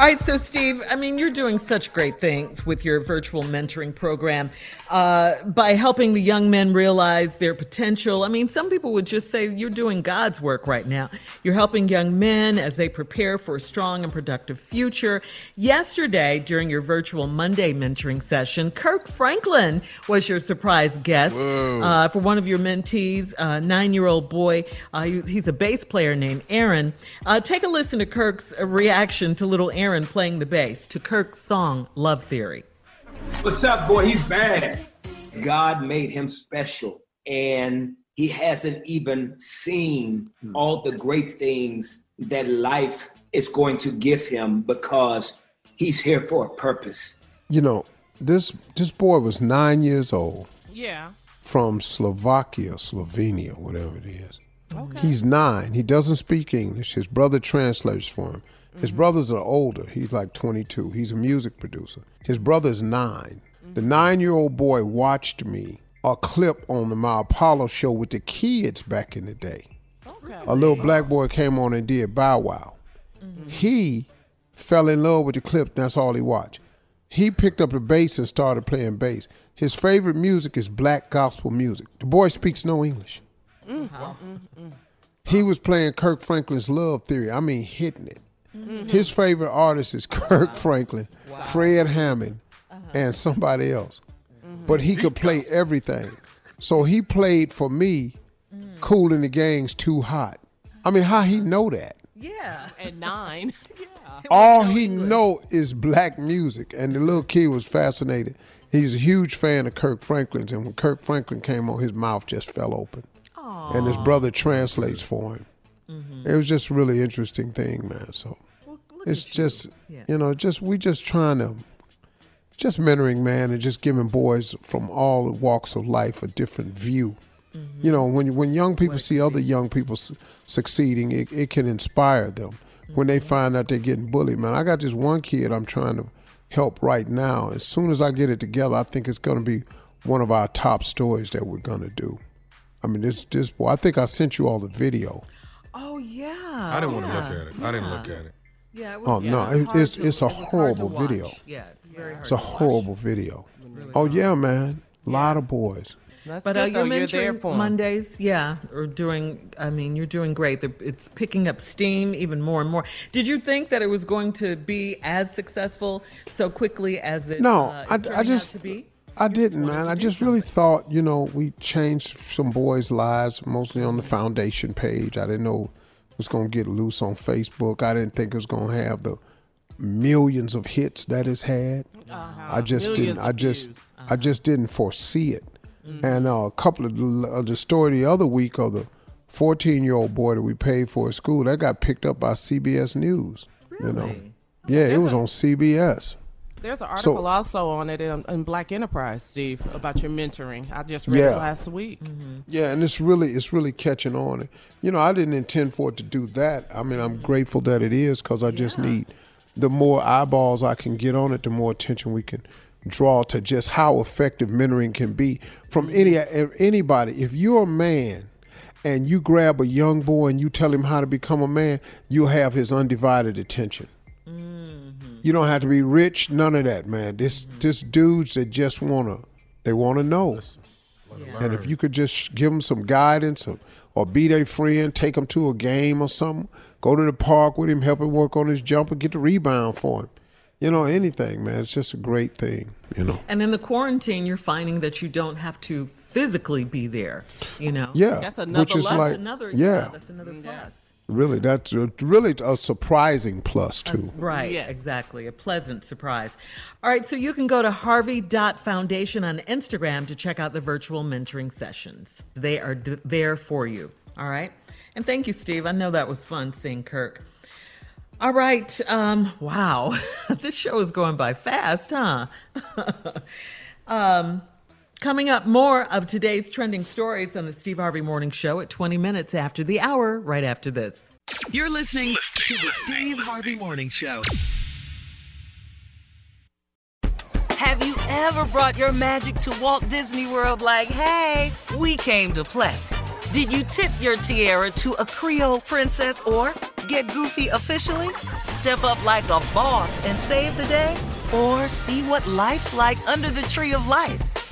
All right, so Steve, I mean, you're doing such great things with your virtual mentoring program uh, by helping the young men realize their potential. I mean, some people would just say you're doing God's work right now. You're helping young men as they prepare for a strong and productive future. Yesterday, during your virtual Monday mentoring session, Kirk Franklin was your surprise guest uh, for one of your mentees, a nine year old boy. Uh, he- he's a bass player named Aaron. Uh, take a listen to Kirk's reaction to little Aaron playing the bass to Kirk's song Love Theory. What's up, boy? He's bad. God made him special, and he hasn't even seen hmm. all the great things that life is going to give him because he's here for a purpose. You know, this this boy was nine years old Yeah. from Slovakia, Slovenia, whatever it is. Okay. He's nine. He doesn't speak English. His brother translates for him. His mm-hmm. brothers are older. He's like 22. He's a music producer. His brother's 9 The mm-hmm. nine year old boy watched me a clip on the My Apollo show with the kids back in the day. A little black boy came on and did Bow Wow. Mm-hmm. He fell in love with the clip. That's all he watched. He picked up the bass and started playing bass. His favorite music is black gospel music. The boy speaks no English. He was playing Kirk Franklin's Love Theory. I mean, hitting it. Mm-hmm. His favorite artist is Kirk Franklin, Fred Hammond, uh-huh. and somebody else. Mm-hmm. But he could play everything. So he played for me, mm. Kool & the Gang's Too Hot. I mean, how he know that? Yeah. At nine. All he know is black music, and the little kid was fascinated. He's a huge fan of Kirk Franklin's, and when Kirk Franklin came on, his mouth just fell open. Aww. And his brother translates for him. It was just a really interesting thing, man. So it's just you know, just we just trying to just mentoring, man, and just giving boys from all walks of life a different view. You know, when when young people see other young people su- succeeding, it, it can inspire them. when they find out they're getting bullied. Man, I got this one kid I'm trying to help right now. As soon as I get it together, I think it's going to be one of our top stories that we're going to do. I mean, this this boy. I think I sent you all the video. Oh yeah. I didn't want to look at it. I didn't look at it. Yeah. It was, Oh yeah, no, it was it's to- it's a it was hard to horrible video. Yeah, it's very hard. It's a to watch. horrible video. Oh yeah, man, a lot of boys. That's But good, uh, you're You're there mentoring for 'em. Mondays, yeah, or doing. I mean, you're doing great. They're- It's picking up steam even more and more. Did you think that it was going to be as successful so quickly as it? No, uh, I, I just to be? I didn't, man. I just really thought, you know, we changed some boys' lives, mostly on the foundation page. I didn't know it was going to get loose on Facebook. I didn't think it was going to have the millions of hits that it's had. I just Millions didn't. I just, views. I just didn't foresee it. And uh, a couple of the, of the story the other week of the 14 year old boy that we paid for at school that got picked up by CBS News. You know, yeah, it was on CBS. There's an So- article also on it in, in Black Enterprise, Steve, about your mentoring. I just read Yeah. it last week. Mm-hmm. Yeah, and it's really it's really catching on. You know, I didn't intend for it to do that. I mean, I'm grateful that it is because I just need the more eyeballs I can get on it, the more attention we can draw to just how effective mentoring can be from mm-hmm. any eh, anybody. If you're a man and you grab a young boy and you tell him how to become a man, you'll have his undivided attention. Mm-hmm. You don't have to be rich, none of that, man. This mm-hmm. this dudes that just wanna they wanna know. And if you could just give them some guidance or, or be their friend, take them to a game or something, go to the park with him, help him work on his jumper, get the rebound for him. You know, anything, man. It's just a great thing, you know. And in the quarantine, you're finding that you don't have to physically be there. You know. Yeah, That's another which is level. like, That's another. yeah, That's another mm, plus. Really, that's a, really a surprising plus too. Right, Yes. exactly. A pleasant surprise. All right, so you can go to harvey.foundation on Instagram to check out the virtual mentoring sessions. They are d- there for you. All right. And thank you, Steve. I know that was fun seeing Kirk. All right. Um, wow. this show is going by fast, huh? um, coming up, more of today's trending stories on the Steve Harvey Morning Show at 20 minutes after the hour, right after this. You're listening to the Steve Harvey Morning Show. Have you ever brought your magic to Walt Disney World like, hey, we came to play? Did you tip your tiara to a Creole princess or get goofy officially? Step up like a boss and save the day? Or see what life's like under the tree of life?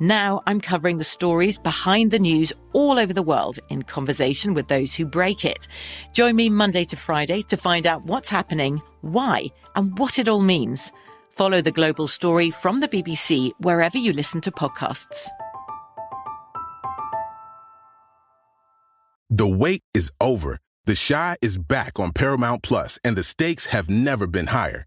Now I'm covering the stories behind the news all over the world in conversation with those who break it. Join me Monday to Friday to find out what's happening, why, and what it all means. Follow The Global Story from the BBC wherever you listen to podcasts. The wait is over. The Chi is back on Paramount Plus, and the stakes have never been higher.